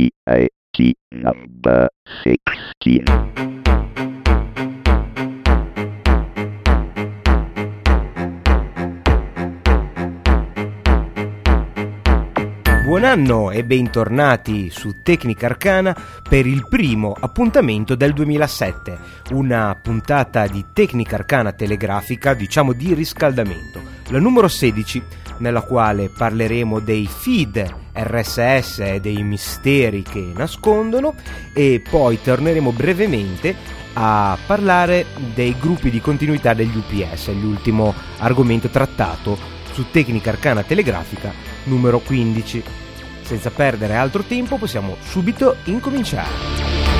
CIT number 16. Buon anno e bentornati su Tecnica Arcana per il primo appuntamento del 2007, una puntata di Tecnica Arcana telegrafica, diciamo di riscaldamento, la numero 16, nella quale parleremo dei feed RSS e dei misteri che nascondono e poi torneremo brevemente a parlare dei gruppi di continuità degli UPS, l'ultimo argomento trattato su Tecnica Arcana Telegrafica numero 15. Senza perdere altro tempo possiamo subito incominciare.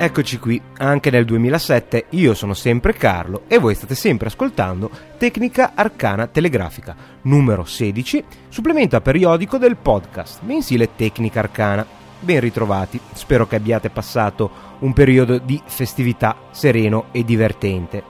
Eccoci qui, anche nel 2007 io sono sempre Carlo e voi state sempre ascoltando Tecnica Arcana Telegrafica, numero 16, supplemento a periodico del podcast mensile Tecnica Arcana. Ben ritrovati, spero che abbiate passato un periodo di festività sereno e divertente.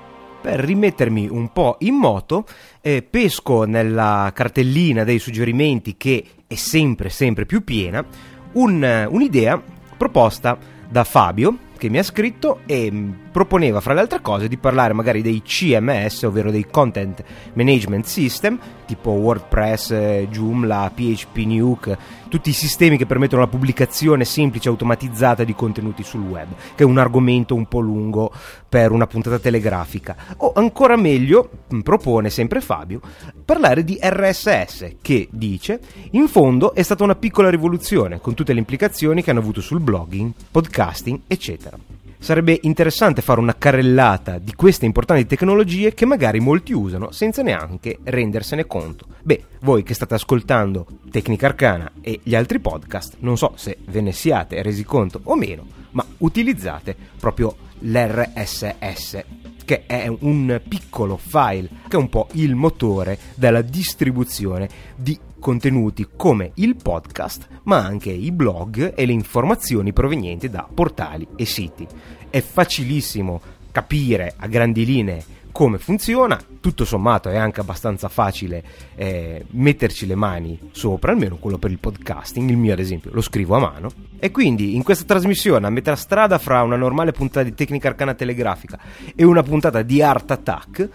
Per rimettermi un po' in moto, eh, pesco nella cartellina dei suggerimenti che è sempre sempre più piena un, un'idea proposta da Fabio che mi ha scritto e proponeva fra le altre cose di parlare magari dei CMS, ovvero dei Content Management System, tipo WordPress, Joomla, PHP Nuke, tutti i sistemi che permettono la pubblicazione semplice e automatizzata di contenuti sul web, che è un argomento un po' lungo per una puntata telegrafica. O ancora meglio, propone sempre Fabio, parlare di RSS, che dice, in fondo è stata una piccola rivoluzione, con tutte le implicazioni che hanno avuto sul blogging, podcasting, eccetera. Sarebbe interessante fare una carrellata di queste importanti tecnologie che magari molti usano senza neanche rendersene conto. Beh, voi che state ascoltando Tecnica Arcana e gli altri podcast, non so se ve ne siate resi conto o meno, ma utilizzate proprio l'RSS che è un piccolo file che è un po' il motore della distribuzione di contenuti come il podcast, ma anche i blog e le informazioni provenienti da portali e siti. È facilissimo capire a grandi linee come funziona, tutto sommato è anche abbastanza facile eh, metterci le mani sopra, almeno quello per il podcasting, il mio ad esempio lo scrivo a mano. E quindi in questa trasmissione, a metà strada fra una normale puntata di tecnica arcana telegrafica e una puntata di Art Attack,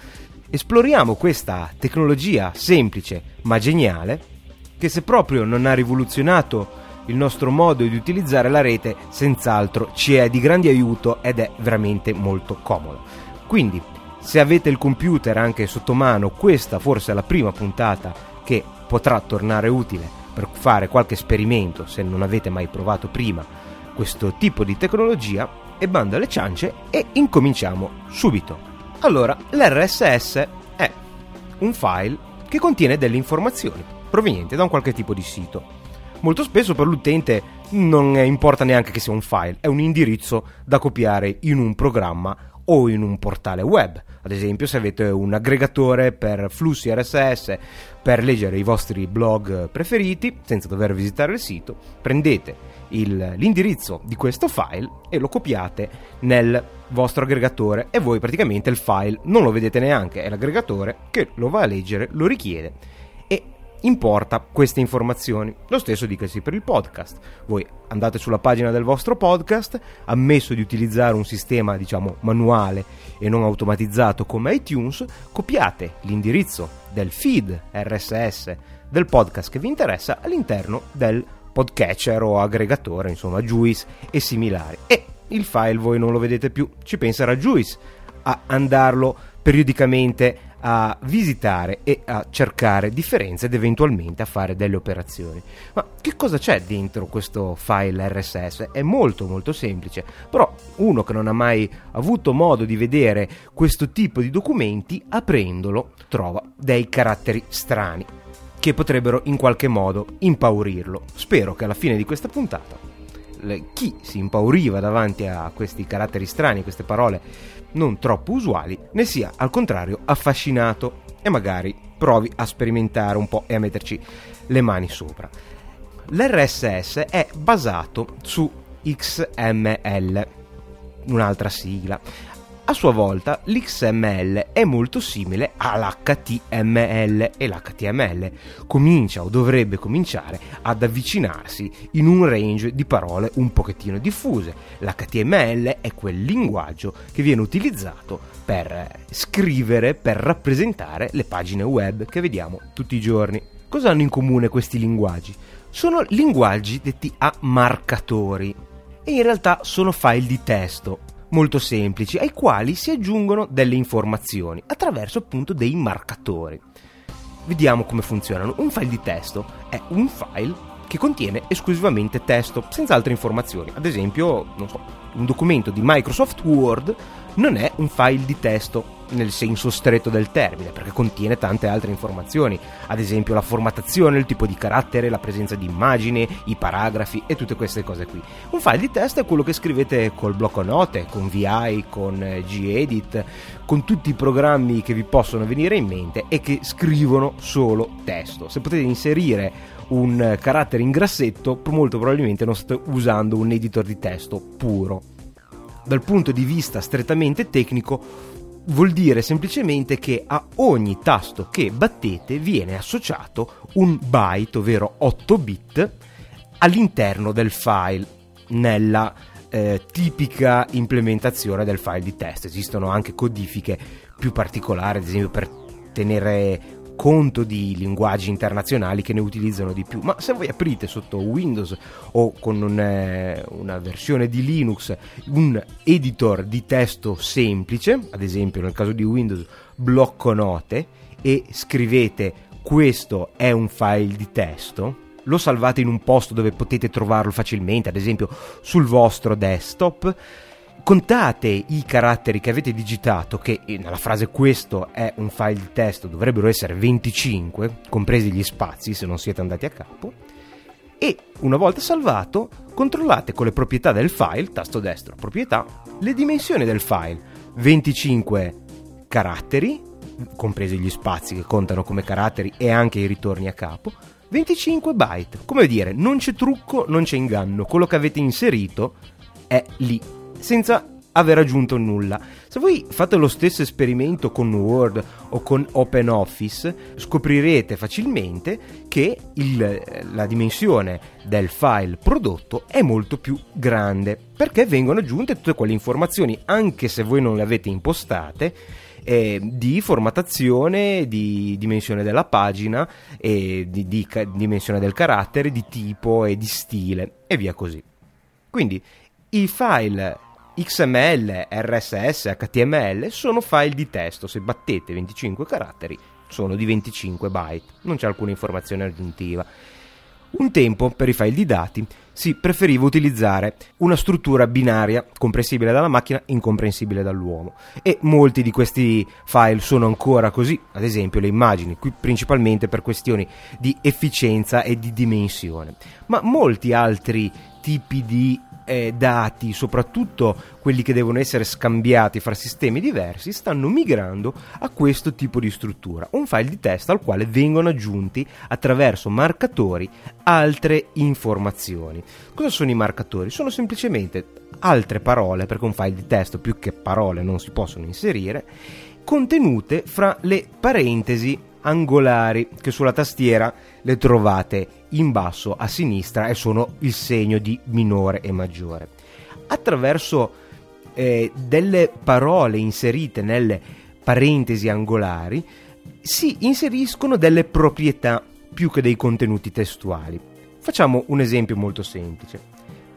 esploriamo questa tecnologia semplice ma geniale che se proprio non ha rivoluzionato il nostro modo di utilizzare la rete, senz'altro ci è di grande aiuto ed è veramente molto comodo. Quindi, se avete il computer anche sotto mano, questa forse è la prima puntata che potrà tornare utile per fare qualche esperimento se non avete mai provato prima questo tipo di tecnologia e bando alle ciance e incominciamo subito. Allora, l'RSS è un file che contiene delle informazioni provenienti da un qualche tipo di sito. Molto spesso per l'utente non importa neanche che sia un file, è un indirizzo da copiare in un programma o in un portale web. Ad esempio, se avete un aggregatore per flussi RSS per leggere i vostri blog preferiti senza dover visitare il sito, prendete il, l'indirizzo di questo file e lo copiate nel vostro aggregatore e voi praticamente il file non lo vedete neanche, è l'aggregatore che lo va a leggere, lo richiede importa queste informazioni. Lo stesso dicasi per il podcast. Voi andate sulla pagina del vostro podcast, ammesso di utilizzare un sistema, diciamo, manuale e non automatizzato come iTunes, copiate l'indirizzo del feed RSS del podcast che vi interessa all'interno del podcatcher o aggregatore, insomma, Juice e similari. E il file voi non lo vedete più, ci penserà Juice a andarlo periodicamente a visitare e a cercare differenze ed eventualmente a fare delle operazioni. Ma che cosa c'è dentro questo file RSS? È molto molto semplice, però uno che non ha mai avuto modo di vedere questo tipo di documenti, aprendolo trova dei caratteri strani che potrebbero in qualche modo impaurirlo. Spero che alla fine di questa puntata chi si impauriva davanti a questi caratteri strani, queste parole non troppo usuali, ne sia al contrario affascinato e magari provi a sperimentare un po' e a metterci le mani sopra. L'RSS è basato su XML, un'altra sigla. A sua volta l'XML è molto simile all'HTML e l'HTML comincia o dovrebbe cominciare ad avvicinarsi in un range di parole un pochettino diffuse. L'HTML è quel linguaggio che viene utilizzato per scrivere, per rappresentare le pagine web che vediamo tutti i giorni. Cosa hanno in comune questi linguaggi? Sono linguaggi detti a marcatori e in realtà sono file di testo molto semplici ai quali si aggiungono delle informazioni attraverso appunto dei marcatori. Vediamo come funzionano. Un file di testo è un file che contiene esclusivamente testo, senza altre informazioni. Ad esempio, so, un documento di Microsoft Word non è un file di testo nel senso stretto del termine, perché contiene tante altre informazioni, ad esempio la formattazione, il tipo di carattere, la presenza di immagini, i paragrafi e tutte queste cose qui. Un file di testo è quello che scrivete col blocco note, con VI, con eh, Gedit, con tutti i programmi che vi possono venire in mente e che scrivono solo testo. Se potete inserire un carattere in grassetto, molto probabilmente non state usando un editor di testo puro. Dal punto di vista strettamente tecnico, vuol dire semplicemente che a ogni tasto che battete viene associato un byte, ovvero 8 bit, all'interno del file, nella eh, tipica implementazione del file di test. Esistono anche codifiche più particolari, ad esempio per tenere conto di linguaggi internazionali che ne utilizzano di più. Ma se voi aprite sotto Windows o con un, eh, una versione di Linux un editor di testo semplice, ad esempio nel caso di Windows blocco note, e scrivete questo è un file di testo, lo salvate in un posto dove potete trovarlo facilmente, ad esempio sul vostro desktop contate i caratteri che avete digitato, che nella frase questo è un file di testo, dovrebbero essere 25, compresi gli spazi se non siete andati a capo, e una volta salvato controllate con le proprietà del file, tasto destro, proprietà, le dimensioni del file, 25 caratteri, compresi gli spazi che contano come caratteri e anche i ritorni a capo, 25 byte. Come dire, non c'è trucco, non c'è inganno, quello che avete inserito è lì senza aver aggiunto nulla. Se voi fate lo stesso esperimento con Word o con OpenOffice, scoprirete facilmente che il, la dimensione del file prodotto è molto più grande perché vengono aggiunte tutte quelle informazioni, anche se voi non le avete impostate. Eh, di formattazione, di dimensione della pagina, di, di, di dimensione del carattere, di tipo e di stile e via così. Quindi i file XML, RSS, HTML sono file di testo, se battete 25 caratteri sono di 25 byte, non c'è alcuna informazione aggiuntiva. Un tempo, per i file di dati, si preferiva utilizzare una struttura binaria comprensibile dalla macchina, incomprensibile dall'uomo. E molti di questi file sono ancora così, ad esempio le immagini, qui principalmente per questioni di efficienza e di dimensione. Ma molti altri tipi di eh, dati, soprattutto quelli che devono essere scambiati fra sistemi diversi, stanno migrando a questo tipo di struttura, un file di testo al quale vengono aggiunti attraverso marcatori altre informazioni. Cosa sono i marcatori? Sono semplicemente altre parole, perché un file di testo più che parole non si possono inserire, contenute fra le parentesi angolari che sulla tastiera le trovate in basso a sinistra e sono il segno di minore e maggiore. Attraverso eh, delle parole inserite nelle parentesi angolari si inseriscono delle proprietà più che dei contenuti testuali. Facciamo un esempio molto semplice.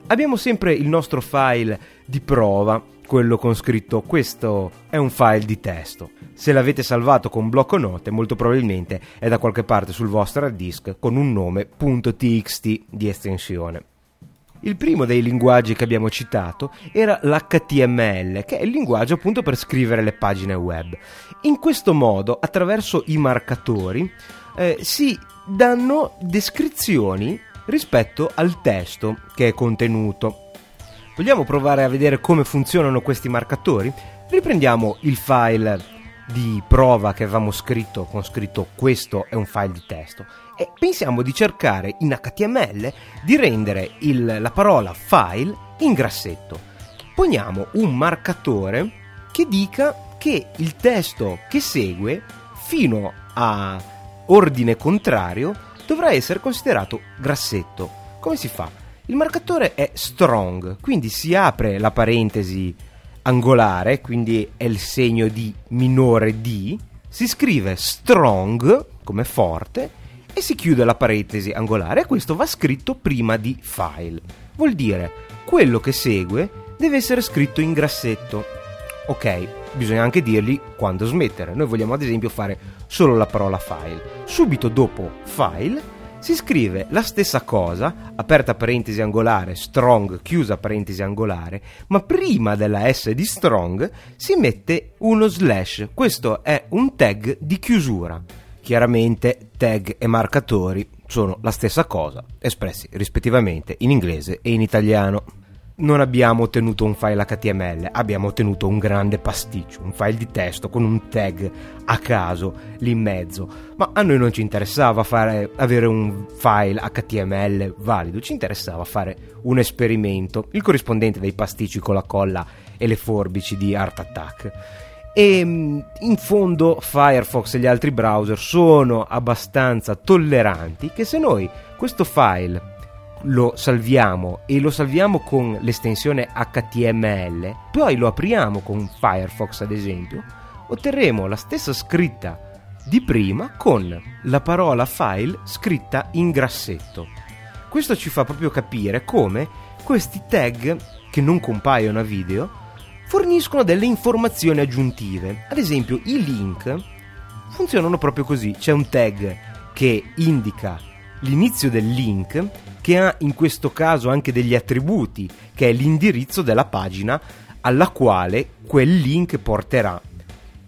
Abbiamo sempre il nostro file di prova quello con scritto questo è un file di testo. Se l'avete salvato con blocco note, molto probabilmente è da qualche parte sul vostro hard disk con un nome .txt di estensione. Il primo dei linguaggi che abbiamo citato era l'HTML, che è il linguaggio appunto per scrivere le pagine web. In questo modo, attraverso i marcatori, eh, si danno descrizioni rispetto al testo che è contenuto. Vogliamo provare a vedere come funzionano questi marcatori? Riprendiamo il file di prova che avevamo scritto con scritto questo è un file di testo e pensiamo di cercare in HTML di rendere il, la parola file in grassetto. Poniamo un marcatore che dica che il testo che segue, fino a ordine contrario, dovrà essere considerato grassetto. Come si fa? Il marcatore è strong, quindi si apre la parentesi angolare, quindi è il segno di minore D, si scrive strong come forte e si chiude la parentesi angolare e questo va scritto prima di file. Vuol dire quello che segue deve essere scritto in grassetto. Ok, bisogna anche dirgli quando smettere. Noi vogliamo ad esempio fare solo la parola file. Subito dopo file si scrive la stessa cosa, aperta parentesi angolare, strong, chiusa parentesi angolare, ma prima della S di strong si mette uno slash. Questo è un tag di chiusura. Chiaramente tag e marcatori sono la stessa cosa, espressi rispettivamente in inglese e in italiano non abbiamo ottenuto un file HTML, abbiamo ottenuto un grande pasticcio, un file di testo con un tag a caso lì in mezzo. Ma a noi non ci interessava fare, avere un file HTML valido, ci interessava fare un esperimento, il corrispondente dei pasticci con la colla e le forbici di Art Attack. E mm, in fondo Firefox e gli altri browser sono abbastanza tolleranti che se noi questo file lo salviamo e lo salviamo con l'estensione HTML, poi lo apriamo con Firefox ad esempio, otterremo la stessa scritta di prima con la parola file scritta in grassetto. Questo ci fa proprio capire come questi tag che non compaiono a video forniscono delle informazioni aggiuntive. Ad esempio i link funzionano proprio così, c'è un tag che indica l'inizio del link che ha in questo caso anche degli attributi, che è l'indirizzo della pagina alla quale quel link porterà.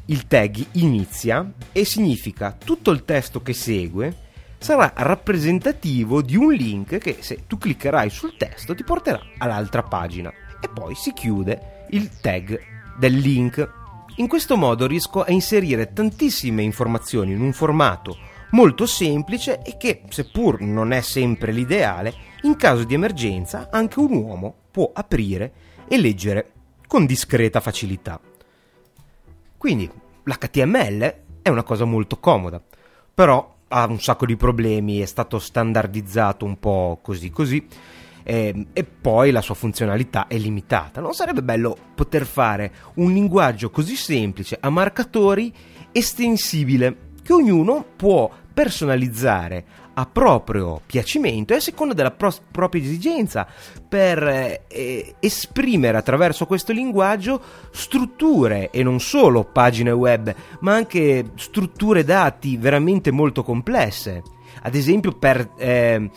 Il tag inizia e significa tutto il testo che segue sarà rappresentativo di un link che se tu cliccherai sul testo ti porterà all'altra pagina e poi si chiude il tag del link. In questo modo riesco a inserire tantissime informazioni in un formato molto semplice e che, seppur non è sempre l'ideale, in caso di emergenza anche un uomo può aprire e leggere con discreta facilità. Quindi l'HTML è una cosa molto comoda, però ha un sacco di problemi, è stato standardizzato un po' così così eh, e poi la sua funzionalità è limitata. Non sarebbe bello poter fare un linguaggio così semplice a marcatori estensibile che ognuno può personalizzare a proprio piacimento e a seconda della pro- propria esigenza per eh, esprimere attraverso questo linguaggio strutture e non solo pagine web ma anche strutture dati veramente molto complesse. Ad esempio per eh,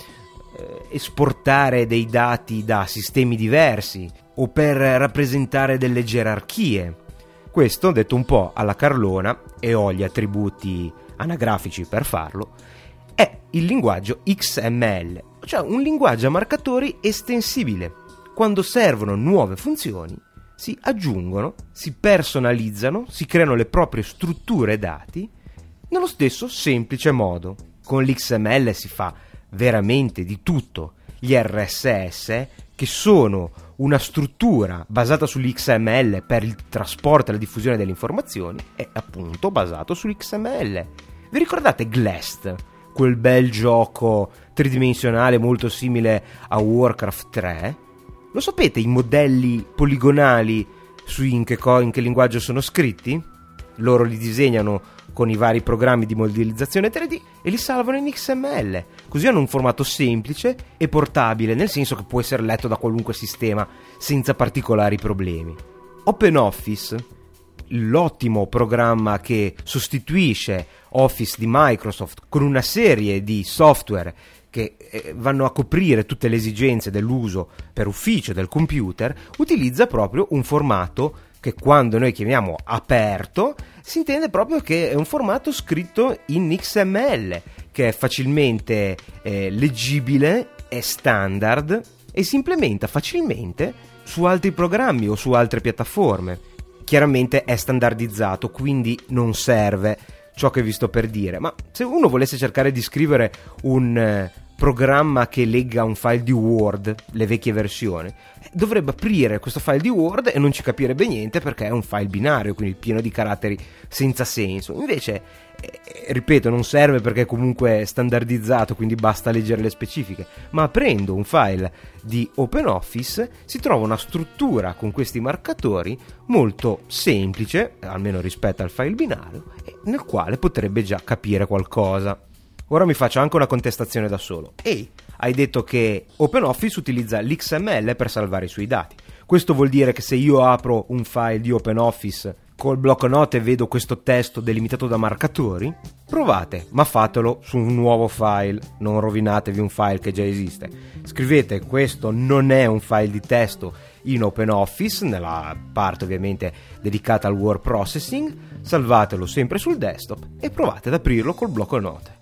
esportare dei dati da sistemi diversi o per rappresentare delle gerarchie questo, detto un po' alla Carlona, e ho gli attributi anagrafici per farlo, è il linguaggio XML, cioè un linguaggio a marcatori estensibile. Quando servono nuove funzioni, si aggiungono, si personalizzano, si creano le proprie strutture dati nello stesso semplice modo. Con l'XML si fa veramente di tutto. Gli RSS, che sono una struttura basata sull'XML per il trasporto e la diffusione delle informazioni, è appunto basato sull'XML. Vi ricordate Glast? Quel bel gioco tridimensionale molto simile a Warcraft 3? Lo sapete i modelli poligonali su in che, co- in che linguaggio sono scritti? Loro li disegnano con i vari programmi di modellizzazione 3D e li salvano in XML. Così hanno un formato semplice e portabile, nel senso che può essere letto da qualunque sistema senza particolari problemi. OpenOffice, l'ottimo programma che sostituisce Office di Microsoft con una serie di software che eh, vanno a coprire tutte le esigenze dell'uso per ufficio del computer, utilizza proprio un formato che quando noi chiamiamo aperto si intende proprio che è un formato scritto in XML che è facilmente eh, leggibile, è standard e si implementa facilmente su altri programmi o su altre piattaforme. Chiaramente è standardizzato, quindi non serve ciò che vi sto per dire, ma se uno volesse cercare di scrivere un eh, programma che legga un file di Word, le vecchie versioni, dovrebbe aprire questo file di Word e non ci capirebbe niente perché è un file binario, quindi pieno di caratteri senza senso. Invece, eh, ripeto, non serve perché è comunque standardizzato, quindi basta leggere le specifiche, ma aprendo un file di OpenOffice si trova una struttura con questi marcatori molto semplice, almeno rispetto al file binario, nel quale potrebbe già capire qualcosa. Ora mi faccio anche una contestazione da solo. Ehi, hai detto che OpenOffice utilizza l'XML per salvare i suoi dati. Questo vuol dire che se io apro un file di OpenOffice col blocco note e vedo questo testo delimitato da marcatori, provate, ma fatelo su un nuovo file, non rovinatevi un file che già esiste. Scrivete questo non è un file di testo in OpenOffice, nella parte ovviamente dedicata al word processing, salvatelo sempre sul desktop e provate ad aprirlo col blocco note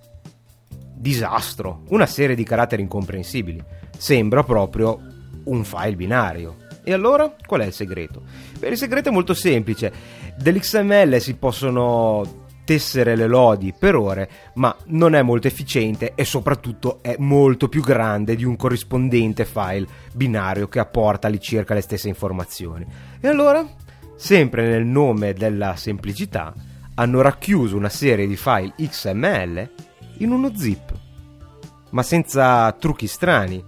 disastro, una serie di caratteri incomprensibili. Sembra proprio un file binario. E allora qual è il segreto? Beh, il segreto è molto semplice. Dell'XML si possono tessere le lodi per ore, ma non è molto efficiente e soprattutto è molto più grande di un corrispondente file binario che apporta all'incirca le stesse informazioni. E allora, sempre nel nome della semplicità, hanno racchiuso una serie di file XML in uno zip, ma senza trucchi strani.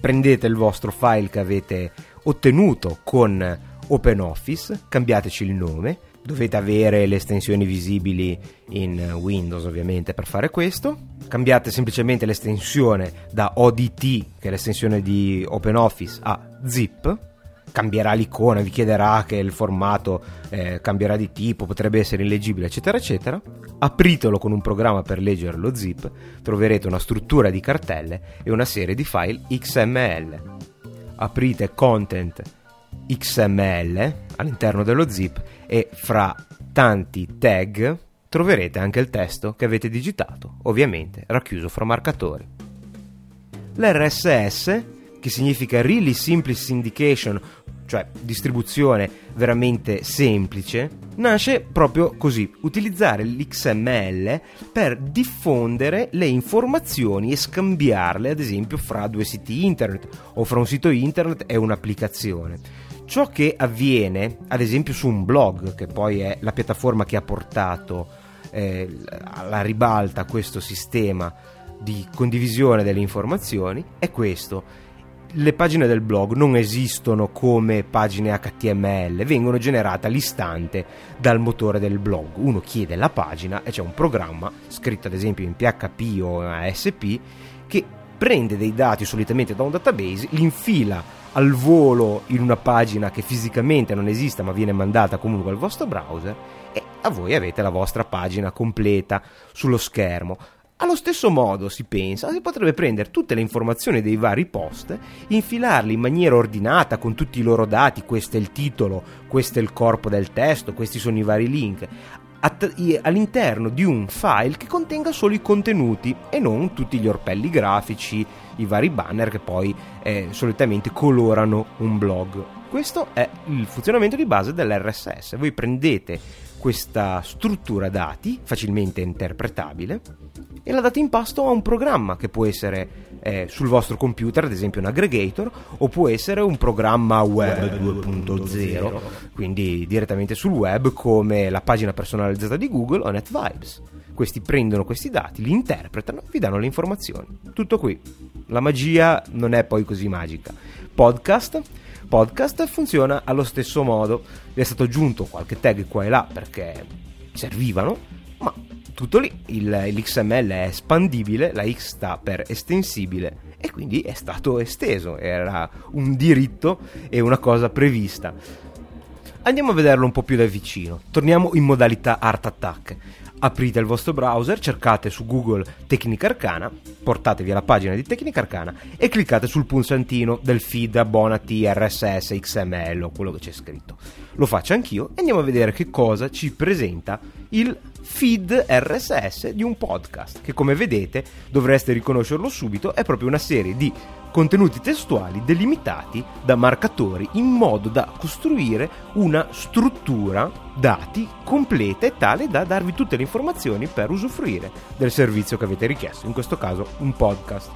Prendete il vostro file che avete ottenuto con OpenOffice, cambiateci il nome, dovete avere le estensioni visibili in Windows ovviamente per fare questo. Cambiate semplicemente l'estensione da ODT, che è l'estensione di OpenOffice, a zip cambierà l'icona, vi chiederà che il formato eh, cambierà di tipo, potrebbe essere illeggibile, eccetera, eccetera. Apritelo con un programma per leggere lo zip, troverete una struttura di cartelle e una serie di file XML. Aprite content XML all'interno dello zip e fra tanti tag troverete anche il testo che avete digitato, ovviamente racchiuso fra marcatori. L'RSS, che significa Really Simple Syndication cioè distribuzione veramente semplice, nasce proprio così, utilizzare l'XML per diffondere le informazioni e scambiarle ad esempio fra due siti internet o fra un sito internet e un'applicazione. Ciò che avviene ad esempio su un blog, che poi è la piattaforma che ha portato eh, alla ribalta questo sistema di condivisione delle informazioni, è questo le pagine del blog non esistono come pagine HTML, vengono generate all'istante dal motore del blog. Uno chiede la pagina e c'è un programma scritto ad esempio in PHP o ASP che prende dei dati solitamente da un database, li infila al volo in una pagina che fisicamente non esiste ma viene mandata comunque al vostro browser e a voi avete la vostra pagina completa sullo schermo. Allo stesso modo si pensa si potrebbe prendere tutte le informazioni dei vari post, infilarli in maniera ordinata con tutti i loro dati, questo è il titolo, questo è il corpo del testo, questi sono i vari link, all'interno di un file che contenga solo i contenuti e non tutti gli orpelli grafici, i vari banner che poi eh, solitamente colorano un blog. Questo è il funzionamento di base dell'RSS. Voi prendete questa struttura dati facilmente interpretabile e la date in pasto a un programma che può essere eh, sul vostro computer, ad esempio un aggregator, o può essere un programma web 2.0, quindi direttamente sul web come la pagina personalizzata di Google o NetVibes. Questi prendono questi dati, li interpretano, vi danno le informazioni. Tutto qui. La magia non è poi così magica. Podcast podcast funziona allo stesso modo. Vi è stato aggiunto qualche tag qua e là perché servivano, tutto lì. Il, l'XML è espandibile, la X sta per estensibile e quindi è stato esteso. Era un diritto e una cosa prevista. Andiamo a vederlo un po' più da vicino. Torniamo in modalità Art Attack aprite il vostro browser, cercate su Google Tecnica Arcana, portatevi alla pagina di Tecnica Arcana e cliccate sul pulsantino del feed abbonati RSS XML o quello che c'è scritto. Lo faccio anch'io e andiamo a vedere che cosa ci presenta il feed RSS di un podcast, che come vedete dovreste riconoscerlo subito, è proprio una serie di contenuti testuali delimitati da marcatori in modo da costruire una struttura dati completa e tale da darvi tutte le informazioni per usufruire del servizio che avete richiesto, in questo caso un podcast.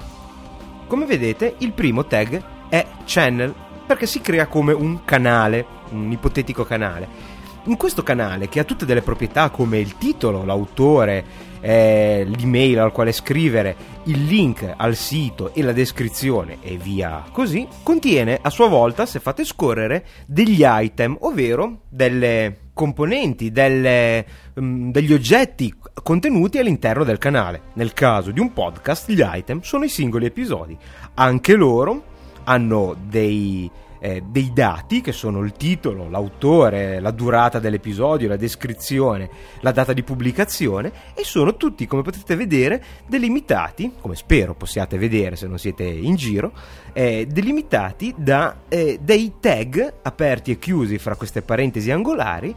Come vedete, il primo tag è channel perché si crea come un canale, un ipotetico canale. In questo canale, che ha tutte delle proprietà come il titolo, l'autore, eh, l'email al quale scrivere, il link al sito e la descrizione e via così, contiene a sua volta, se fate scorrere, degli item, ovvero delle componenti, delle, um, degli oggetti contenuti all'interno del canale. Nel caso di un podcast, gli item sono i singoli episodi. Anche loro hanno dei eh, dei dati che sono il titolo, l'autore, la durata dell'episodio, la descrizione, la data di pubblicazione e sono tutti, come potete vedere, delimitati, come spero possiate vedere se non siete in giro, eh, delimitati da eh, dei tag aperti e chiusi fra queste parentesi angolari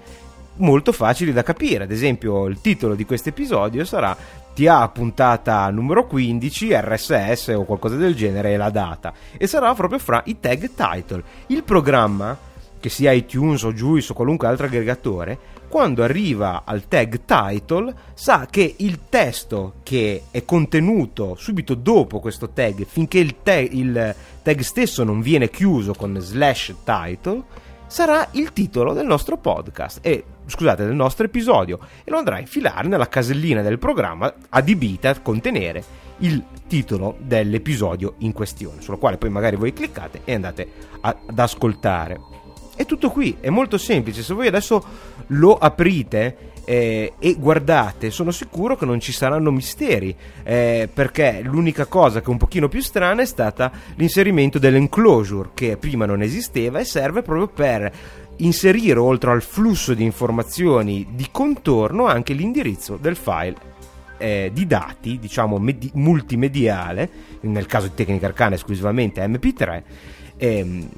molto facili da capire. Ad esempio, il titolo di questo episodio sarà TA puntata numero 15, RSS o qualcosa del genere e la data. E sarà proprio fra i tag title. Il programma, che sia iTunes o Juice o qualunque altro aggregatore, quando arriva al tag title sa che il testo che è contenuto subito dopo questo tag, finché il tag, il tag stesso non viene chiuso con slash title, sarà il titolo del nostro podcast e scusate del nostro episodio e lo andrà a infilare nella casellina del programma adibita a contenere il titolo dell'episodio in questione, sullo quale poi magari voi cliccate e andate a, ad ascoltare. È tutto qui, è molto semplice, se voi adesso lo aprite eh, e guardate, sono sicuro che non ci saranno misteri, eh, perché l'unica cosa che è un pochino più strana è stata l'inserimento dell'enclosure, che prima non esisteva e serve proprio per inserire oltre al flusso di informazioni di contorno anche l'indirizzo del file eh, di dati, diciamo medi- multimediale, nel caso di Tecnica Arcana esclusivamente MP3, ehm,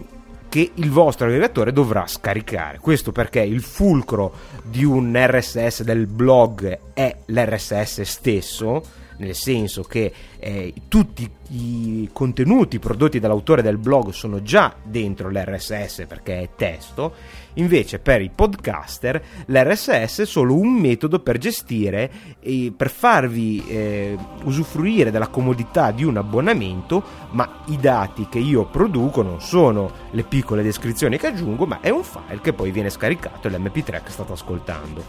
che il vostro aggregatore dovrà scaricare. Questo perché il fulcro di un RSS del blog è l'RSS stesso, nel senso che eh, tutti i contenuti prodotti dall'autore del blog sono già dentro l'RSS perché è testo, invece per i podcaster l'RSS è solo un metodo per gestire e per farvi eh, usufruire della comodità di un abbonamento, ma i dati che io produco non sono le piccole descrizioni che aggiungo, ma è un file che poi viene scaricato, l'MP3 che state ascoltando.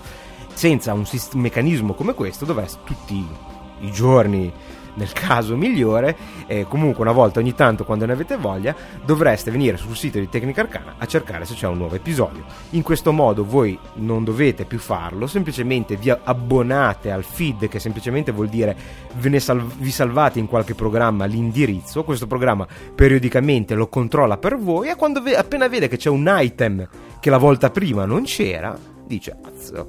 Senza un, un meccanismo come questo dovreste tutti i giorni nel caso migliore, e comunque una volta ogni tanto quando ne avete voglia, dovreste venire sul sito di Tecnica Arcana a cercare se c'è un nuovo episodio. In questo modo voi non dovete più farlo, semplicemente vi abbonate al feed, che semplicemente vuol dire sal- vi salvate in qualche programma l'indirizzo, questo programma periodicamente lo controlla per voi e quando ve- appena vede che c'è un item che la volta prima non c'era, dice,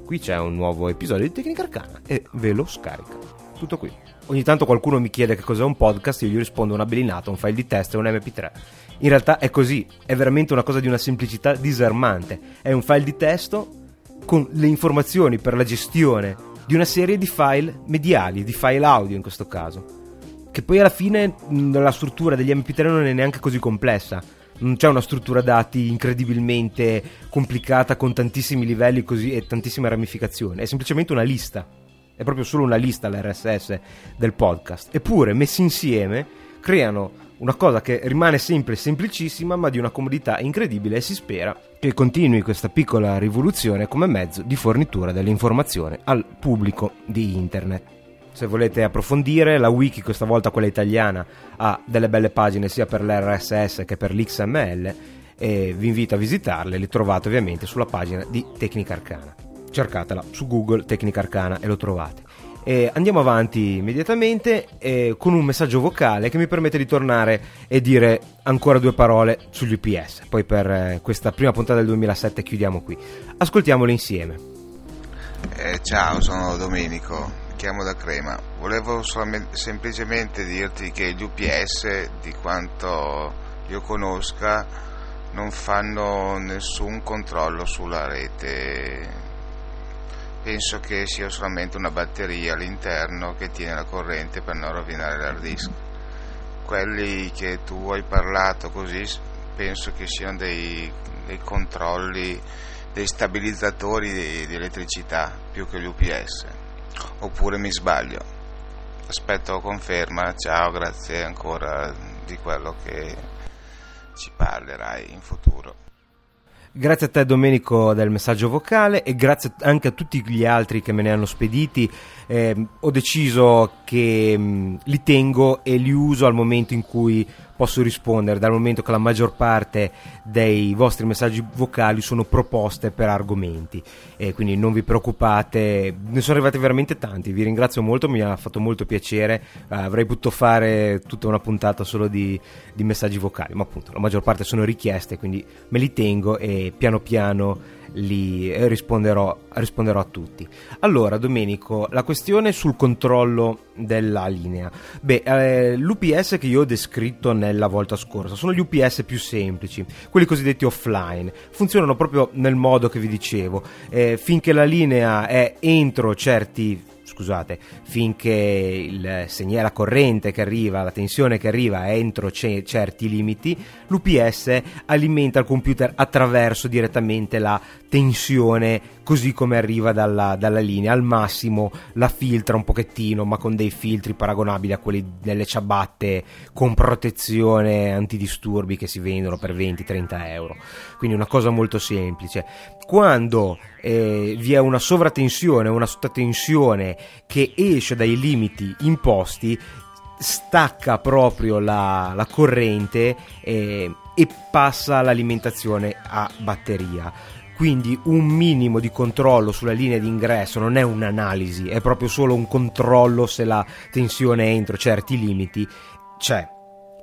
qui c'è un nuovo episodio di Tecnica Arcana e ve lo scarica. Tutto qui. Ogni tanto qualcuno mi chiede che cos'è un podcast io gli rispondo una belinata, un file di testo e un mp3. In realtà è così, è veramente una cosa di una semplicità disarmante. È un file di testo con le informazioni per la gestione di una serie di file mediali, di file audio in questo caso. Che poi alla fine la struttura degli mp3 non è neanche così complessa. Non c'è una struttura dati incredibilmente complicata con tantissimi livelli così, e tantissime ramificazioni, è semplicemente una lista è proprio solo una lista l'RSS del podcast. Eppure, messi insieme, creano una cosa che rimane sempre semplicissima, ma di una comodità incredibile e si spera che continui questa piccola rivoluzione come mezzo di fornitura dell'informazione al pubblico di internet. Se volete approfondire, la wiki, questa volta quella italiana, ha delle belle pagine sia per l'RSS che per l'XML e vi invito a visitarle, le trovate ovviamente sulla pagina di Tecnica Arcana cercatela su Google Tecnica Arcana e lo trovate. E andiamo avanti immediatamente eh, con un messaggio vocale che mi permette di tornare e dire ancora due parole sugli UPS. Poi per eh, questa prima puntata del 2007 chiudiamo qui. Ascoltiamole insieme. Eh, ciao, sono Domenico, chiamo da Crema. Volevo semplicemente dirti che gli UPS, di quanto io conosca, non fanno nessun controllo sulla rete penso che sia solamente una batteria all'interno che tiene la corrente per non rovinare l'hard disk. Quelli che tu hai parlato così penso che siano dei, dei controlli, dei stabilizzatori di, di elettricità più che gli UPS. Oppure mi sbaglio. Aspetto conferma, ciao, grazie ancora di quello che ci parlerai in futuro. Grazie a te Domenico del messaggio vocale e grazie anche a tutti gli altri che me ne hanno spediti. Eh, ho deciso che mh, li tengo e li uso al momento in cui posso rispondere, dal momento che la maggior parte dei vostri messaggi vocali sono proposte per argomenti. E quindi non vi preoccupate, ne sono arrivati veramente tanti. Vi ringrazio molto, mi ha fatto molto piacere. Uh, avrei potuto fare tutta una puntata solo di, di messaggi vocali, ma appunto la maggior parte sono richieste, quindi me li tengo e piano piano li risponderò, risponderò, a tutti. Allora, Domenico, la questione sul controllo della linea. Beh, eh, l'UPS che io ho descritto nella volta scorsa sono gli UPS più semplici, quelli cosiddetti offline. Funzionano proprio nel modo che vi dicevo. Eh, finché la linea è entro certi scusate, finché il segnale corrente che arriva, la tensione che arriva è entro c- certi limiti, l'UPS alimenta il computer attraverso direttamente la tensione così come arriva dalla, dalla, linea. Al massimo la filtra un pochettino, ma con dei filtri paragonabili a quelli delle ciabatte con protezione antidisturbi che si vendono per 20-30 euro. Quindi una cosa molto semplice. Quando eh, vi è una sovratensione, una sottotensione che esce dai limiti imposti, stacca proprio la, la corrente eh, e passa l'alimentazione a batteria quindi un minimo di controllo sulla linea di ingresso non è un'analisi, è proprio solo un controllo se la tensione è entro certi limiti. C'è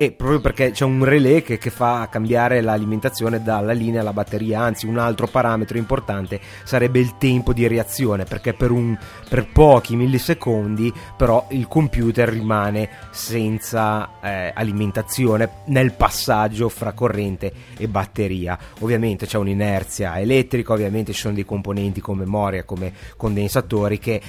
e proprio perché c'è un relè che, che, fa cambiare l'alimentazione dalla linea alla batteria, anzi un altro parametro importante sarebbe il tempo di reazione, perché per, un, per pochi millisecondi però il computer rimane senza eh, alimentazione nel passaggio fra corrente e batteria. Ovviamente c'è un'inerzia elettrica, ovviamente ci sono dei componenti come memoria, come condensatori che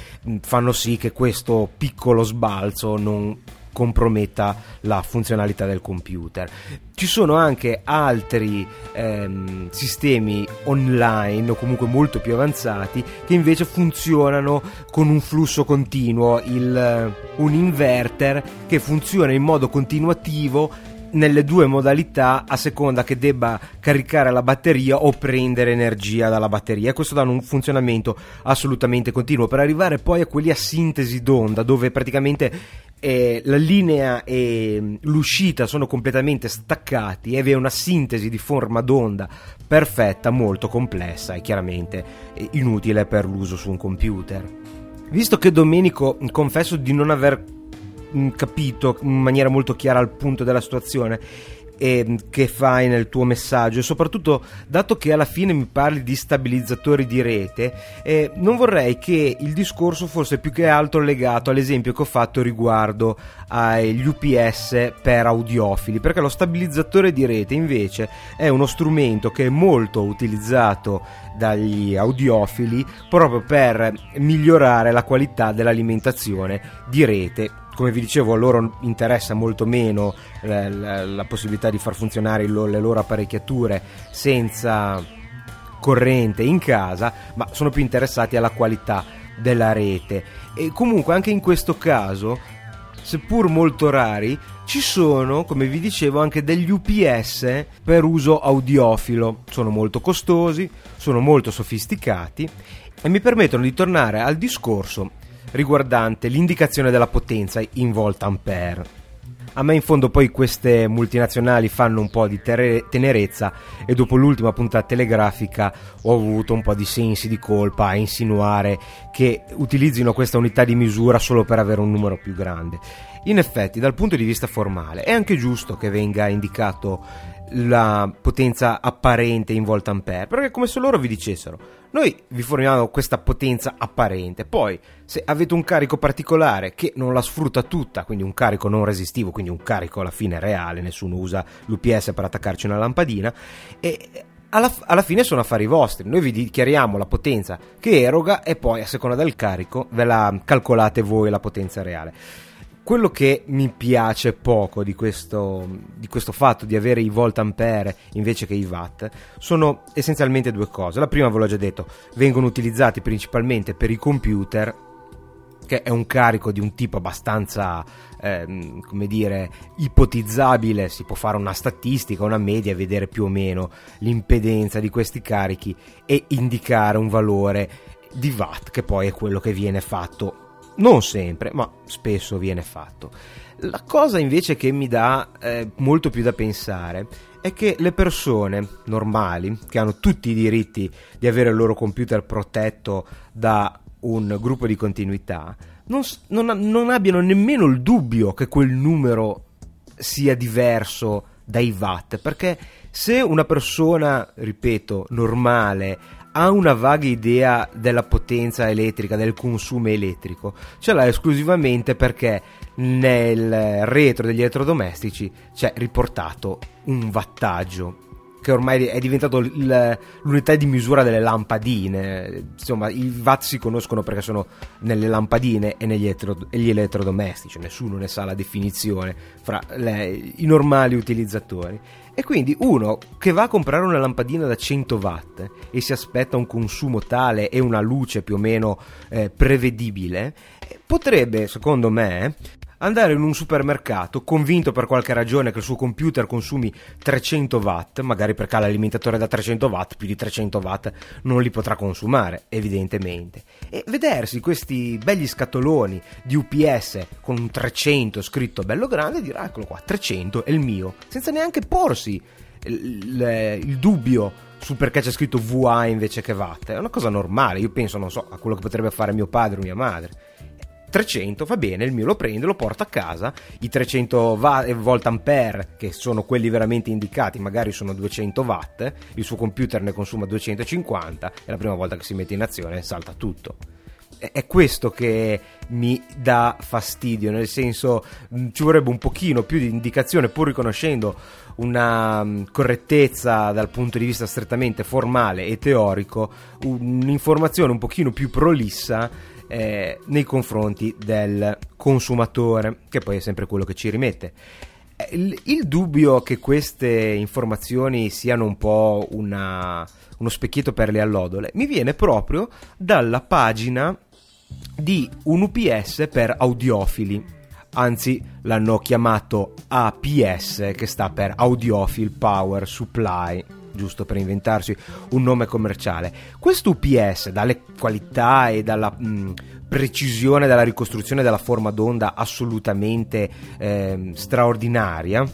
fanno sì che questo piccolo sbalzo non comprometta la funzionalità del computer. Ci sono anche altri ehm, sistemi online o comunque molto più avanzati che invece funzionano con un flusso continuo, il, un inverter che funziona in modo continuativo nelle due modalità a seconda che debba caricare la batteria o prendere energia dalla batteria e questo dà un funzionamento assolutamente continuo per arrivare poi a quelli a sintesi d'onda dove praticamente eh, la linea e l'uscita sono completamente staccati e vi è una sintesi di forma d'onda perfetta, molto complessa e chiaramente inutile per l'uso su un computer. Visto che Domenico confesso di non aver mm, capito in maniera molto chiara il punto della situazione eh, che fai nel tuo messaggio? E soprattutto dato che alla fine mi parli di stabilizzatori di rete eh, non vorrei che il discorso fosse più che altro legato all'esempio che ho fatto riguardo agli UPS per audiofili perché lo stabilizzatore di rete invece è uno strumento che è molto utilizzato dagli audiofili proprio per migliorare la qualità dell'alimentazione di rete come vi dicevo a loro interessa molto meno la, la, la possibilità di far funzionare lo, le loro apparecchiature senza corrente in casa, ma sono più interessati alla qualità della rete. E comunque anche in questo caso, seppur molto rari, ci sono, come vi dicevo, anche degli UPS per uso audiofilo. Sono molto costosi, sono molto sofisticati e mi permettono di tornare al discorso riguardante l'indicazione della potenza in volt ampere. A me in fondo poi queste multinazionali fanno un po' di tenerezza e dopo l'ultima puntata telegrafica ho avuto un po' di sensi di colpa a insinuare che utilizzino questa unità di misura solo per avere un numero più grande. In effetti, dal punto di vista formale, è anche giusto che venga indicato la potenza apparente in volt ampere, perché è come se loro vi dicessero noi vi forniamo questa potenza apparente, poi se avete un carico particolare che non la sfrutta tutta, quindi un carico non resistivo, quindi un carico alla fine reale, nessuno usa l'UPS per attaccarci una lampadina, e alla, alla, fine sono affari vostri. Noi vi dichiariamo la potenza che eroga e poi a seconda del carico ve la calcolate voi la potenza reale quello che mi piace poco di questo, di questo, fatto di avere i volt ampere invece che i watt sono essenzialmente due cose. La prima ve l'ho già detto, vengono utilizzati principalmente per i computer che è un carico di un tipo abbastanza, ehm, come dire, ipotizzabile, si può fare una statistica, una media, vedere più o meno l'impedenza di questi carichi e indicare un valore di watt, che poi è quello che viene fatto, non sempre, ma spesso viene fatto. La cosa invece che mi dà eh, molto più da pensare è che le persone normali, che hanno tutti i diritti di avere il loro computer protetto da un gruppo di continuità, non, non, non abbiano nemmeno il dubbio che quel numero sia diverso dai watt, perché se una persona, ripeto, normale ha una vaga idea della potenza elettrica, del consumo elettrico, ce l'ha esclusivamente perché nel retro degli elettrodomestici c'è riportato un wattaggio che ormai è diventato l'unità di misura delle lampadine. Insomma, i watt si conoscono perché sono nelle lampadine e negli elettro, gli elettrodomestici, nessuno ne sa la definizione fra le, i normali utilizzatori. E quindi uno che va a comprare una lampadina da 100 watt e si aspetta un consumo tale e una luce più o meno eh, prevedibile, potrebbe, secondo me, andare in un supermercato convinto per qualche ragione che il suo computer consumi 300 watt, magari perché ha l'alimentatore da 300 watt, più di 300 watt non li potrà consumare, evidentemente. E vedersi questi begli scatoloni di UPS con un 300 scritto bello grande e dire eccolo qua, 300 è il mio, senza neanche porsi il, il, il dubbio su perché c'è scritto VA invece che watt. È una cosa normale, io penso, non so, a quello che potrebbe fare mio padre o mia madre 300 va bene, il mio lo prende, lo porta a casa, i 300 volt ampere che sono quelli veramente indicati magari sono 200 watt, il suo computer ne consuma 250 e la prima volta che si mette in azione salta tutto. È questo che mi dà fastidio, nel senso ci vorrebbe un pochino più di indicazione pur riconoscendo una correttezza dal punto di vista strettamente formale e teorico, un'informazione un pochino più prolissa eh, nei confronti del consumatore, che poi è sempre quello che ci rimette. Eh, il, il dubbio che queste informazioni siano un po' una, uno specchietto per le allodole mi viene proprio dalla pagina di un UPS per audiofili. Anzi, l'hanno chiamato APS, che sta per Audiophile Power Supply giusto per inventarsi un nome commerciale. Questo UPS, dalle qualità e dalla mh, precisione della ricostruzione della forma d'onda assolutamente eh, straordinaria,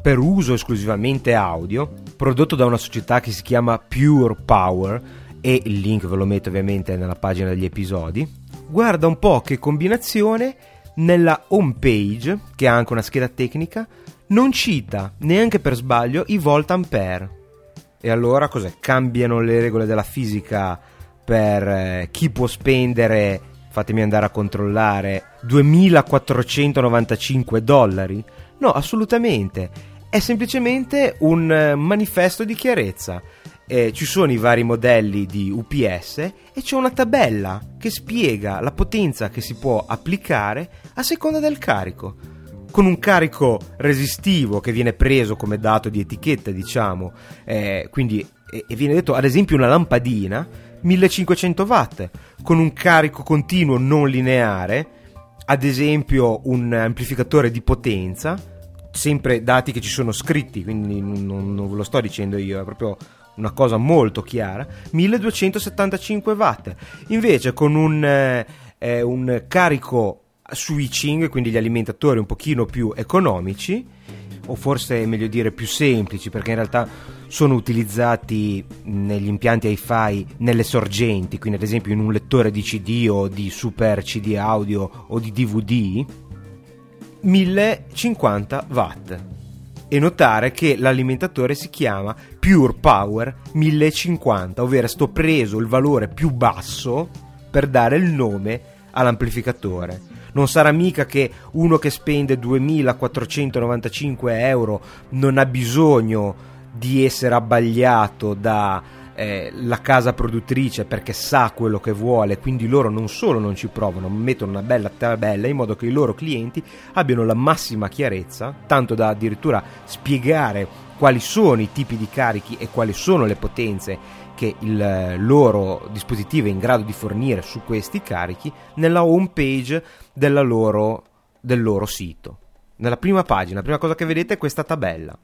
per uso esclusivamente audio, prodotto da una società che si chiama Pure Power, e il link ve lo metto ovviamente nella pagina degli episodi, guarda un po' che combinazione nella home page, che ha anche una scheda tecnica, non cita neanche per sbaglio i volt ampere. E allora cos'è? Cambiano le regole della fisica per eh, chi può spendere, fatemi andare a controllare, 2495 dollari? No, assolutamente. È semplicemente un eh, manifesto di chiarezza. Eh, ci sono i vari modelli di UPS e c'è una tabella che spiega la potenza che si può applicare a seconda del carico con un carico resistivo che viene preso come dato di etichetta, diciamo, eh, quindi e, e viene detto ad esempio una lampadina 1500 watt con un carico continuo non lineare, ad esempio un amplificatore di potenza, sempre dati che ci sono scritti, quindi non, non lo sto dicendo io, è proprio una cosa molto chiara, 1275 watt. Invece con un, eh, un carico switching, quindi gli alimentatori un pochino più economici, o forse è meglio dire più semplici, perché in realtà sono utilizzati negli impianti hi-fi nelle sorgenti, quindi ad esempio in un lettore di CD o di super CD audio o di DVD, 1050 watt. E notare che l'alimentatore si chiama Pure Power 1050, ovvero sto preso il valore più basso per dare il nome all'amplificatore non sarà mica che uno che spende 2495 euro non ha bisogno di essere abbagliato da eh, la casa produttrice perché sa quello che vuole, quindi loro non solo non ci provano, ma mettono una bella tabella in modo che i loro clienti abbiano la massima chiarezza, tanto da addirittura spiegare quali sono i tipi di carichi e quali sono le potenze che il loro dispositivo è in grado di fornire su questi carichi nella home page loro, del loro sito. Nella prima pagina, la prima cosa che vedete è questa tabella.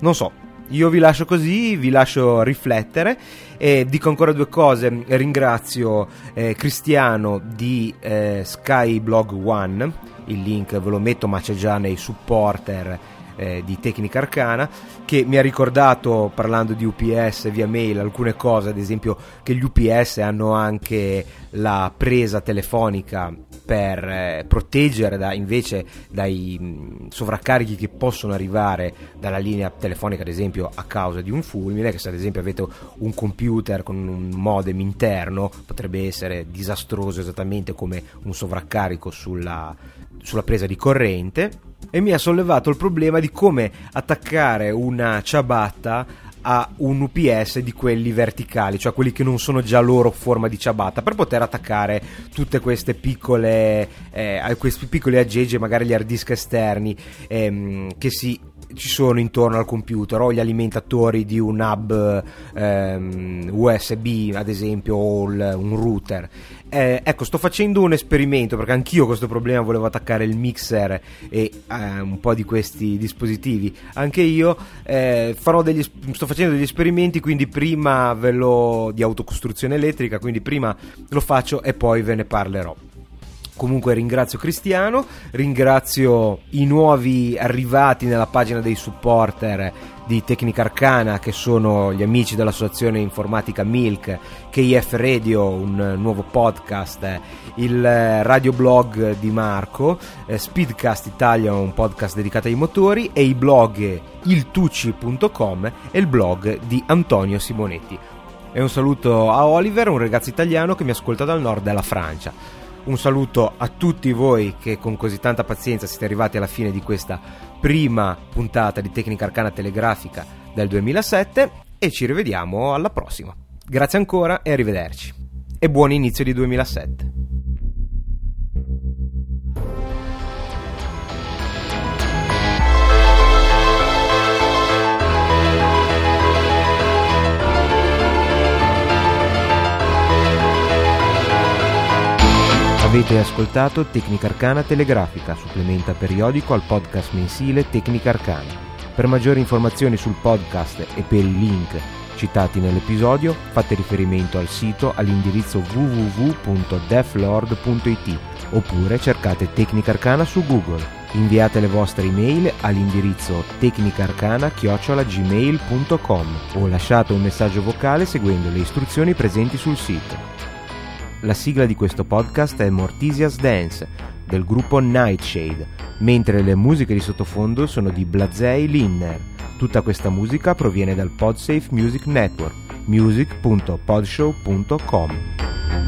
Non so, io vi lascio così, vi lascio riflettere e dico ancora due cose. Ringrazio eh, Cristiano di eh, Skyblog One, il link ve lo metto ma c'è già nei supporter eh, di Tecnica Arcana che mi ha ricordato parlando di UPS via mail alcune cose, ad esempio che gli UPS hanno anche la presa telefonica per eh, proteggere da, invece dai mh, sovraccarichi che possono arrivare dalla linea telefonica, ad esempio a causa di un fulmine, che se ad esempio avete un computer con un modem interno potrebbe essere disastroso esattamente come un sovraccarico sulla, sulla presa di corrente e mi ha sollevato il problema di come attaccare una ciabatta a un UPS di quelli verticali, cioè quelli che non sono già loro forma di ciabatta, per poter attaccare tutte queste piccole, eh, questi piccoli aggeggi, magari gli hard disk esterni ehm, che si ci sono intorno al computer o gli alimentatori di un hub ehm, USB ad esempio o il, un router eh, ecco sto facendo un esperimento perché anch'io questo problema volevo attaccare il mixer e eh, un po' di questi dispositivi. Anche io eh, degli, sto facendo degli esperimenti quindi prima ve lo di autocostruzione elettrica quindi prima lo faccio e poi ve ne parlerò. Comunque ringrazio Cristiano, ringrazio i nuovi arrivati nella pagina dei supporter di Tecnica Arcana che sono gli amici dell'associazione informatica Milk, KF Radio, un nuovo podcast, il radioblog di Marco, eh, Speedcast Italia, un podcast dedicato ai motori e i blog iltucci.com e il blog di Antonio Simonetti. E un saluto a Oliver, un ragazzo italiano che mi ascolta dal nord della Francia. Un saluto a tutti voi che con così tanta pazienza siete arrivati alla fine di questa prima puntata di Tecnica Arcana Telegrafica del 2007 e ci rivediamo alla prossima. Grazie ancora e arrivederci. E buon inizio di 2007. Avete ascoltato Tecnica Arcana Telegrafica, supplementa periodico al podcast mensile Tecnica Arcana. Per maggiori informazioni sul podcast e per i link citati nell'episodio, fate riferimento al sito all'indirizzo www.deflord.it oppure cercate Tecnica Arcana su Google. Inviate le vostre email all'indirizzo tecnicarcana-gmail.com o lasciate un messaggio vocale seguendo le istruzioni presenti sul sito. La sigla di questo podcast è Mortisia's Dance del gruppo Nightshade, mentre le musiche di sottofondo sono di Blazei Linner. Tutta questa musica proviene dal Podsafe Music Network, music.podshow.com.